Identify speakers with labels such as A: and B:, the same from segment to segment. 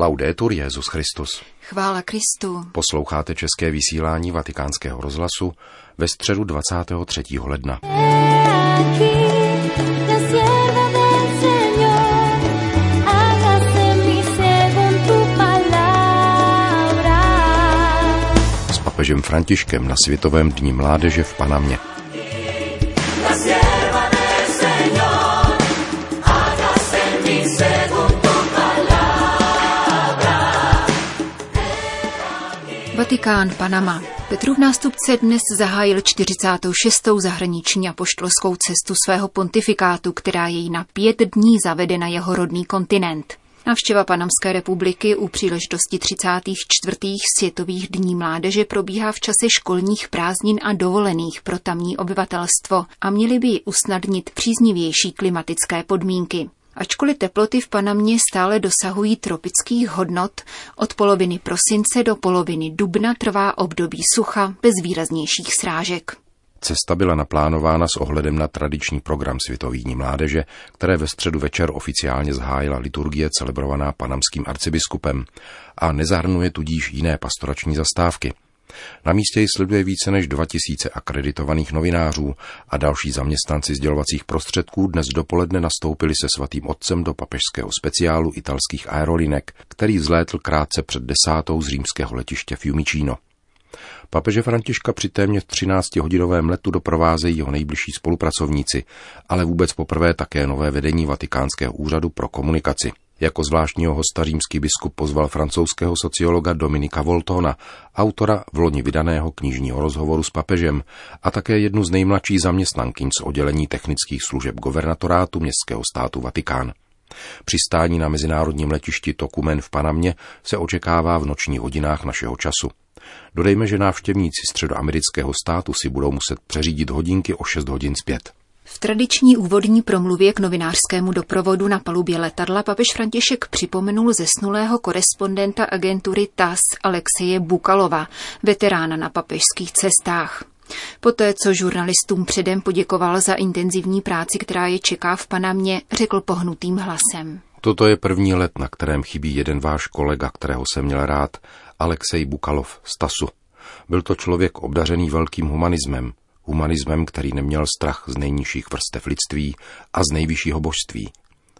A: Laudetur Jezus Christus.
B: Chvála Kristu.
A: Posloucháte české vysílání Vatikánského rozhlasu ve středu 23. ledna. S papežem Františkem na Světovém dní mládeže v Panamě.
B: Vatikán, Panama. Petrův nástupce dnes zahájil 46. zahraniční a poštolskou cestu svého pontifikátu, která jej na pět dní zavede na jeho rodný kontinent. Návštěva Panamské republiky u příležitosti 34. světových dní mládeže probíhá v čase školních prázdnin a dovolených pro tamní obyvatelstvo a měly by ji usnadnit příznivější klimatické podmínky. Ačkoliv teploty v Panamě stále dosahují tropických hodnot, od poloviny prosince do poloviny dubna trvá období sucha bez výraznějších srážek.
A: Cesta byla naplánována s ohledem na tradiční program Světových dní mládeže, které ve středu večer oficiálně zhájila liturgie celebrovaná panamským arcibiskupem a nezahrnuje tudíž jiné pastorační zastávky – na místě ji sleduje více než 2000 akreditovaných novinářů a další zaměstnanci sdělovacích prostředků dnes dopoledne nastoupili se svatým otcem do papežského speciálu italských aerolinek, který vzlétl krátce před desátou z římského letiště Fiumicino. Papeže Františka při téměř 13-hodinovém letu doprovázejí jeho nejbližší spolupracovníci, ale vůbec poprvé také nové vedení Vatikánského úřadu pro komunikaci. Jako zvláštního hosta římský biskup pozval francouzského sociologa Dominika Voltona, autora v loni vydaného knižního rozhovoru s papežem a také jednu z nejmladších zaměstnankyň z oddělení technických služeb governatorátu městského státu Vatikán. Přistání na mezinárodním letišti Tokumen v Panamě se očekává v nočních hodinách našeho času. Dodejme, že návštěvníci středoamerického státu si budou muset přeřídit hodinky o 6 hodin zpět.
B: V tradiční úvodní promluvě k novinářskému doprovodu na palubě letadla papež František připomenul zesnulého korespondenta agentury TAS Alexeje Bukalova, veterána na papežských cestách. Poté, co žurnalistům předem poděkoval za intenzivní práci, která je čeká v Panamě, řekl pohnutým hlasem.
A: Toto je první let, na kterém chybí jeden váš kolega, kterého jsem měl rád, Alexej Bukalov z TASu. Byl to člověk obdařený velkým humanismem, humanismem, který neměl strach z nejnižších vrstev lidství a z nejvyššího božství.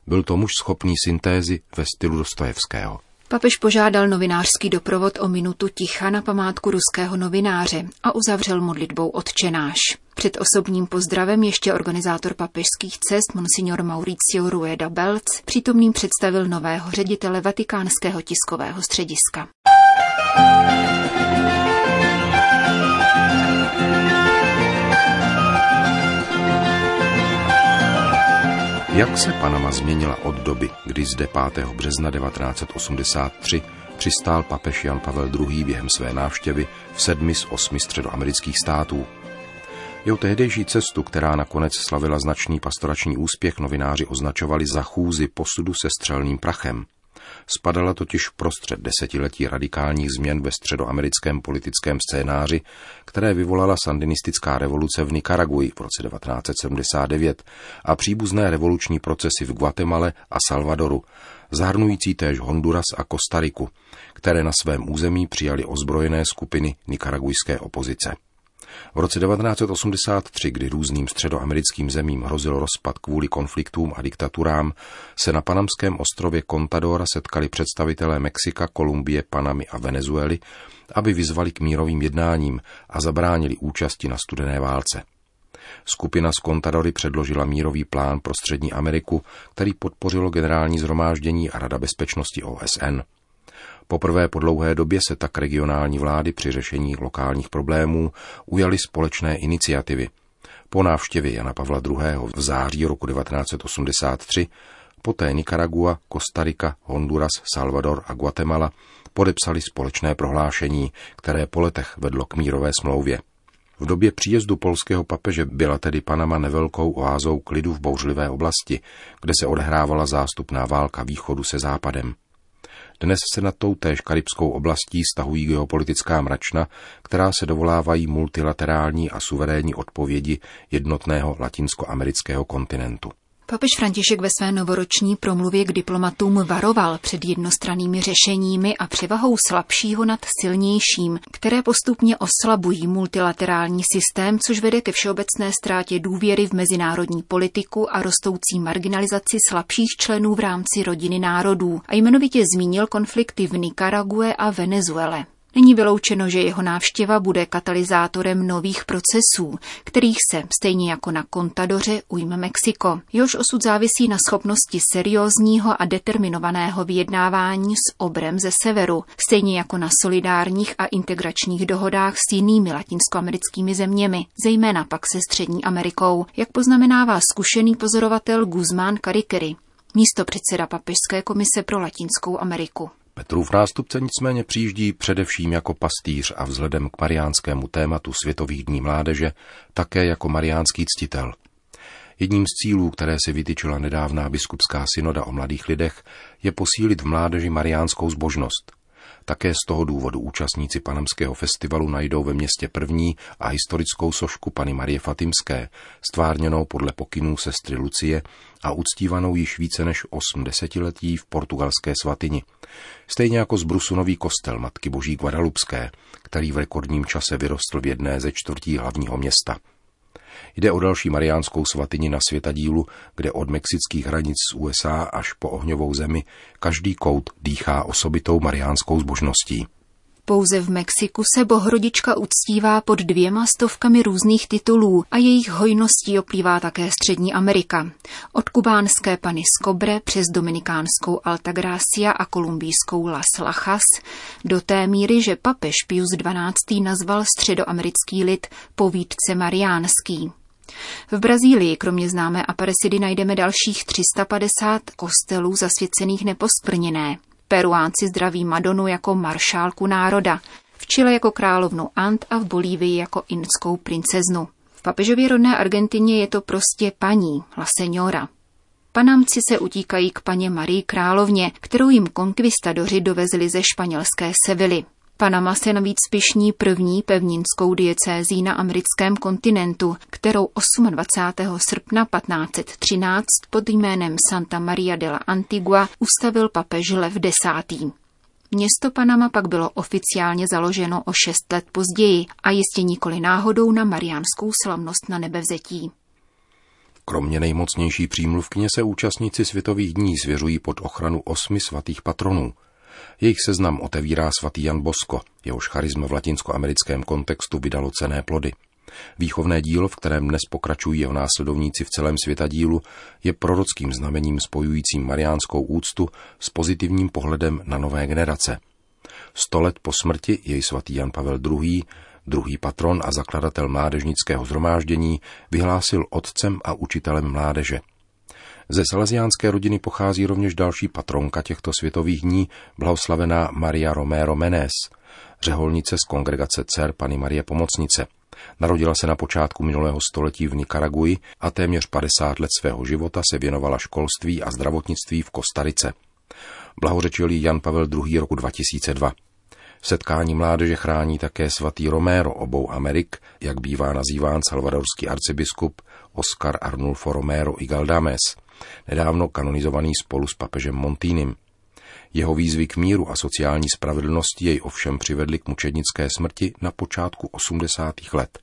A: Byl to muž schopný syntézy ve stylu Dostojevského.
B: Papež požádal novinářský doprovod o minutu ticha na památku ruského novináře a uzavřel modlitbou odčenáš. Před osobním pozdravem ještě organizátor papežských cest Monsignor Mauricio Rueda Belc přítomným představil nového ředitele Vatikánského tiskového střediska.
A: Jak se Panama změnila od doby, kdy zde 5. března 1983 přistál papež Jan Pavel II. během své návštěvy v sedmi z osmi středoamerických států. Jeho tehdejší cestu, která nakonec slavila značný pastorační úspěch, novináři označovali za chůzi posudu se střelným prachem – Spadala totiž prostřed desetiletí radikálních změn ve středoamerickém politickém scénáři, které vyvolala sandinistická revoluce v Nikaraguji v roce 1979 a příbuzné revoluční procesy v Guatemale a Salvadoru, zahrnující též Honduras a Kostariku, které na svém území přijali ozbrojené skupiny nikaragujské opozice. V roce 1983, kdy různým středoamerickým zemím hrozil rozpad kvůli konfliktům a diktaturám, se na panamském ostrově Contadora setkali představitelé Mexika, Kolumbie, Panamy a Venezuely, aby vyzvali k mírovým jednáním a zabránili účasti na studené válce. Skupina z Contadory předložila mírový plán pro Střední Ameriku, který podpořilo generální zhromáždění a Rada bezpečnosti OSN. Poprvé po dlouhé době se tak regionální vlády při řešení lokálních problémů ujaly společné iniciativy. Po návštěvě Jana Pavla II. v září roku 1983 poté Nicaragua, Kostarika, Honduras, Salvador a Guatemala podepsali společné prohlášení, které po letech vedlo k mírové smlouvě. V době příjezdu polského papeže byla tedy Panama nevelkou oázou klidu v bouřlivé oblasti, kde se odehrávala zástupná válka východu se západem. Dnes se nad tou též karibskou oblastí stahují geopolitická mračna, která se dovolávají multilaterální a suverénní odpovědi jednotného latinskoamerického kontinentu.
B: Papež František ve své novoroční promluvě k diplomatům varoval před jednostrannými řešeními a převahou slabšího nad silnějším, které postupně oslabují multilaterální systém, což vede ke všeobecné ztrátě důvěry v mezinárodní politiku a rostoucí marginalizaci slabších členů v rámci rodiny národů a jmenovitě zmínil konflikty v Nikarague a Venezuele. Není vyloučeno, že jeho návštěva bude katalyzátorem nových procesů, kterých se, stejně jako na Contadoře, ujme Mexiko. Jehož osud závisí na schopnosti seriózního a determinovaného vyjednávání s obrem ze severu, stejně jako na solidárních a integračních dohodách s jinými latinskoamerickými zeměmi, zejména pak se Střední Amerikou, jak poznamenává zkušený pozorovatel Guzmán Karikery, místo předseda Papežské komise pro Latinskou Ameriku.
A: Petrův nástupce nicméně přijíždí především jako pastýř a vzhledem k mariánskému tématu Světových dní mládeže také jako mariánský ctitel. Jedním z cílů, které si vytyčila nedávná biskupská synoda o mladých lidech, je posílit v mládeži mariánskou zbožnost. Také z toho důvodu účastníci Panamského festivalu najdou ve městě první a historickou sošku Pany Marie Fatimské, stvárněnou podle pokynů sestry Lucie a uctívanou již více než 8 desetiletí v portugalské svatyni. Stejně jako zbrusunový kostel Matky Boží Guadalupské, který v rekordním čase vyrostl v jedné ze čtvrtí hlavního města. Jde o další mariánskou svatyni na světadílu, kde od mexických hranic z USA až po ohňovou zemi každý kout dýchá osobitou mariánskou zbožností.
B: Pouze v Mexiku se bohrodička uctívá pod dvěma stovkami různých titulů a jejich hojností oplývá také Střední Amerika. Od kubánské Pany Skobre přes dominikánskou Altagracia a kolumbijskou Las Lajas do té míry, že papež Pius XII. nazval středoamerický lid povídce mariánský. V Brazílii kromě známé Aparecidy najdeme dalších 350 kostelů zasvěcených neposkvrněné. Peruánci zdraví Madonu jako maršálku národa, v Chile jako královnu Ant a v Bolívii jako inskou princeznu. V papežově rodné Argentině je to prostě paní, la señora. Panamci se utíkají k paně Marii královně, kterou jim konkvistadoři dovezli ze španělské Sevily. Panama se navíc pišní první pevninskou diecézí na americkém kontinentu, kterou 28. srpna 1513 pod jménem Santa Maria la Antigua ustavil papež Lev X. Město Panama pak bylo oficiálně založeno o šest let později a jistě nikoli náhodou na mariánskou slavnost na nebevzetí.
A: Kromě nejmocnější přímluvkyně se účastníci světových dní svěřují pod ochranu osmi svatých patronů – jejich seznam otevírá svatý Jan Bosko, jehož charisma v latinskoamerickém kontextu vydalo cené plody. Výchovné dílo, v kterém dnes pokračují jeho následovníci v celém světadílu, je prorockým znamením spojujícím mariánskou úctu s pozitivním pohledem na nové generace. Sto let po smrti jej svatý Jan Pavel II., druhý patron a zakladatel mládežnického zhromáždění, vyhlásil otcem a učitelem mládeže – ze salesiánské rodiny pochází rovněž další patronka těchto světových dní, blahoslavená Maria Romero Menes, řeholnice z kongregace dcer Pany Marie Pomocnice. Narodila se na počátku minulého století v Nikaraguji a téměř 50 let svého života se věnovala školství a zdravotnictví v Kostarice. Blahořečil Jan Pavel II. roku 2002. Setkání mládeže chrání také svatý Romero obou Amerik, jak bývá nazýván salvadorský arcibiskup Oscar Arnulfo Romero i Galdames – nedávno kanonizovaný spolu s papežem Montínem. Jeho výzvy k míru a sociální spravedlnosti jej ovšem přivedly k mučednické smrti na počátku 80. let.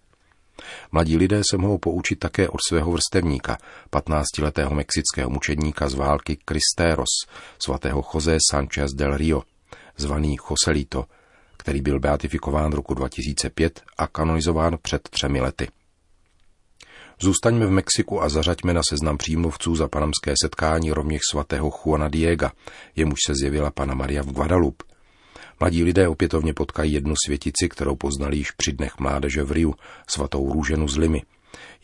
A: Mladí lidé se mohou poučit také od svého vrstevníka, 15-letého mexického mučedníka z války Cristéros, svatého José Sánchez del Rio, zvaný Joselito, který byl beatifikován roku 2005 a kanonizován před třemi lety. Zůstaňme v Mexiku a zařaďme na seznam přímluvců za panamské setkání rovněž svatého Juana Diega, jemuž se zjevila pana Maria v Guadalupe. Mladí lidé opětovně potkají jednu světici, kterou poznali již při dnech mládeže v Riu, svatou růženu z Limy.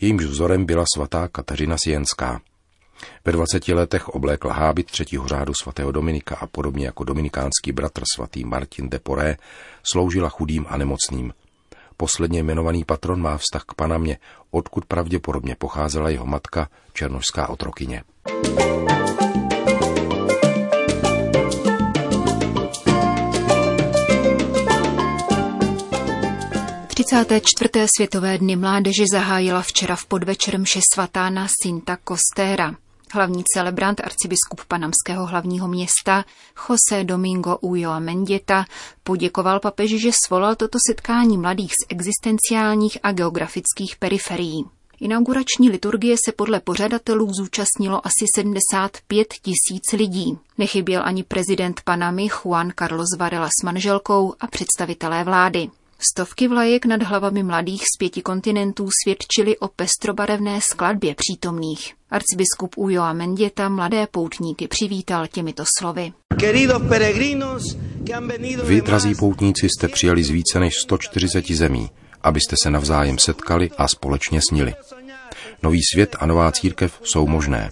A: Jejímž vzorem byla svatá Kateřina Sienská. Ve 20 letech oblékla hábit třetího řádu svatého Dominika a podobně jako dominikánský bratr svatý Martin de Poré sloužila chudým a nemocným. Posledně jmenovaný patron má vztah k Panamě, odkud pravděpodobně pocházela jeho matka, černožská otrokyně.
B: čtvrté světové dny mládeže zahájila včera v podvečer mše svatá na Sinta Kostéra. Hlavní celebrant arcibiskup panamského hlavního města José Domingo Ulloa Mendieta poděkoval papeži, že svolal toto setkání mladých z existenciálních a geografických periferií. Inaugurační liturgie se podle pořadatelů zúčastnilo asi 75 tisíc lidí. Nechyběl ani prezident Panamy Juan Carlos Varela s manželkou a představitelé vlády. Stovky vlajek nad hlavami mladých z pěti kontinentů svědčily o pestrobarevné skladbě přítomných. Arcibiskup Ulloa Mendieta mladé poutníky přivítal těmito slovy.
A: Vy, drazí poutníci, jste přijali z více než 140 zemí, abyste se navzájem setkali a společně snili. Nový svět a nová církev jsou možné.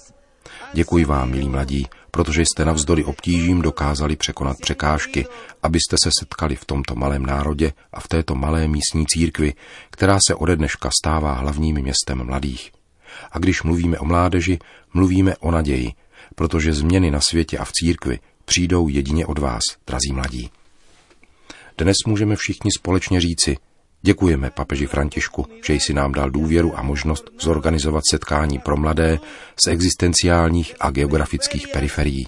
A: Děkuji vám, milí mladí, protože jste navzdory obtížím dokázali překonat překážky, abyste se setkali v tomto malém národě a v této malé místní církvi, která se ode dneška stává hlavním městem mladých. A když mluvíme o mládeži, mluvíme o naději, protože změny na světě a v církvi přijdou jedině od vás, drazí mladí. Dnes můžeme všichni společně říci, Děkujeme papeži Františku, že jsi nám dal důvěru a možnost zorganizovat setkání pro mladé z existenciálních a geografických periferií.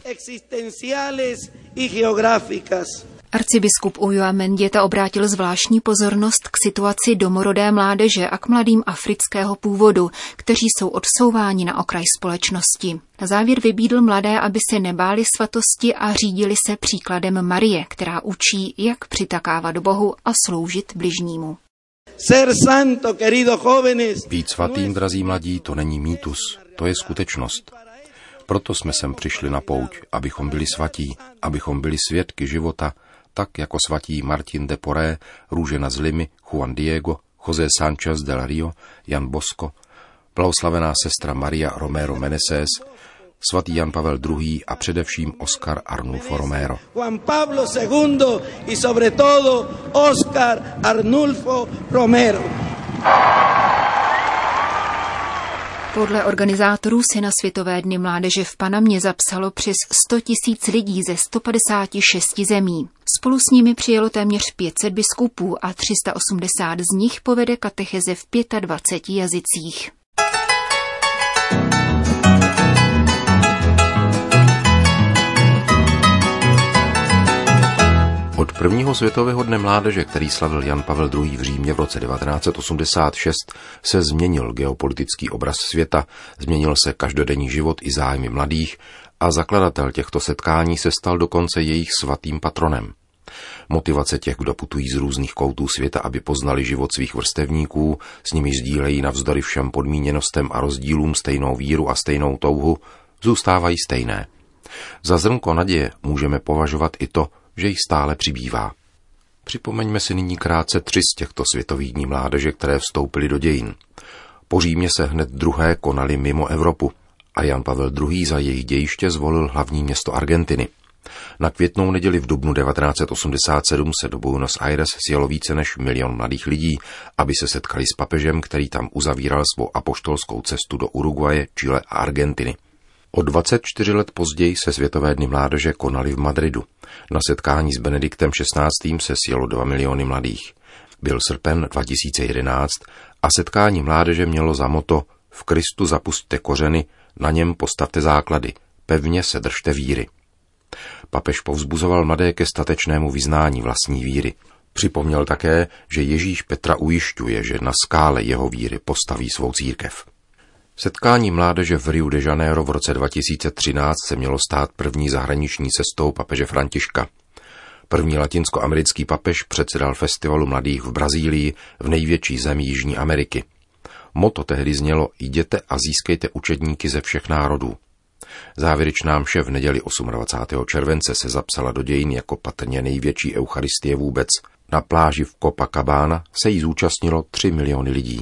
B: Arcibiskup Ulloa Mendieta obrátil zvláštní pozornost k situaci domorodé mládeže a k mladým afrického původu, kteří jsou odsouváni na okraj společnosti. Na závěr vybídl mladé, aby se nebáli svatosti a řídili se příkladem Marie, která učí, jak přitakávat Bohu a sloužit bližnímu.
A: Být svatým, drazí mladí, to není mýtus, to je skutečnost. Proto jsme sem přišli na pouť, abychom byli svatí, abychom byli svědky života, tak jako svatí Martin de Poré, Růžena z Limy, Juan Diego, José Sánchez del Rio, Jan Bosco, blahoslavená sestra Maria Romero Meneses, svatý Jan Pavel II. a především Oscar Arnulfo Romero. Juan Pablo II. y sobre todo Oscar Arnulfo Romero.
B: Podle organizátorů se na Světové dny mládeže v Panamě zapsalo přes 100 tisíc lidí ze 156 zemí. Spolu s nimi přijelo téměř 500 biskupů a 380 z nich povede katecheze v 25 jazycích.
A: Od prvního světového dne mládeže, který slavil Jan Pavel II. v Římě v roce 1986, se změnil geopolitický obraz světa, změnil se každodenní život i zájmy mladých a zakladatel těchto setkání se stal dokonce jejich svatým patronem. Motivace těch, kdo putují z různých koutů světa, aby poznali život svých vrstevníků, s nimi sdílejí navzdory všem podmíněnostem a rozdílům stejnou víru a stejnou touhu, zůstávají stejné. Za zrnko naděje můžeme považovat i to, že jich stále přibývá. Připomeňme si nyní krátce tři z těchto světových dní mládeže, které vstoupily do dějin. Po Římě se hned druhé konaly mimo Evropu a Jan Pavel II. za jejich dějiště zvolil hlavní město Argentiny. Na květnou neděli v dubnu 1987 se do Buenos Aires sjelo více než milion mladých lidí, aby se setkali s papežem, který tam uzavíral svou apoštolskou cestu do Uruguaje, Chile a Argentiny. O 24 let později se Světové dny mládeže konaly v Madridu. Na setkání s Benediktem XVI. se sjelo 2 miliony mladých. Byl srpen 2011 a setkání mládeže mělo za moto V Kristu zapustte kořeny, na něm postavte základy, pevně se držte víry. Papež povzbuzoval mladé ke statečnému vyznání vlastní víry. Připomněl také, že Ježíš Petra ujišťuje, že na skále jeho víry postaví svou církev. Setkání mládeže v Rio de Janeiro v roce 2013 se mělo stát první zahraniční cestou papeže Františka. První latinskoamerický papež předsedal festivalu mladých v Brazílii, v největší zemi Jižní Ameriky. Moto tehdy znělo Jděte a získejte učedníky ze všech národů. Závěrečná mše v neděli 28. července se zapsala do dějin jako patrně největší eucharistie vůbec. Na pláži v Copacabana se jí zúčastnilo 3 miliony lidí.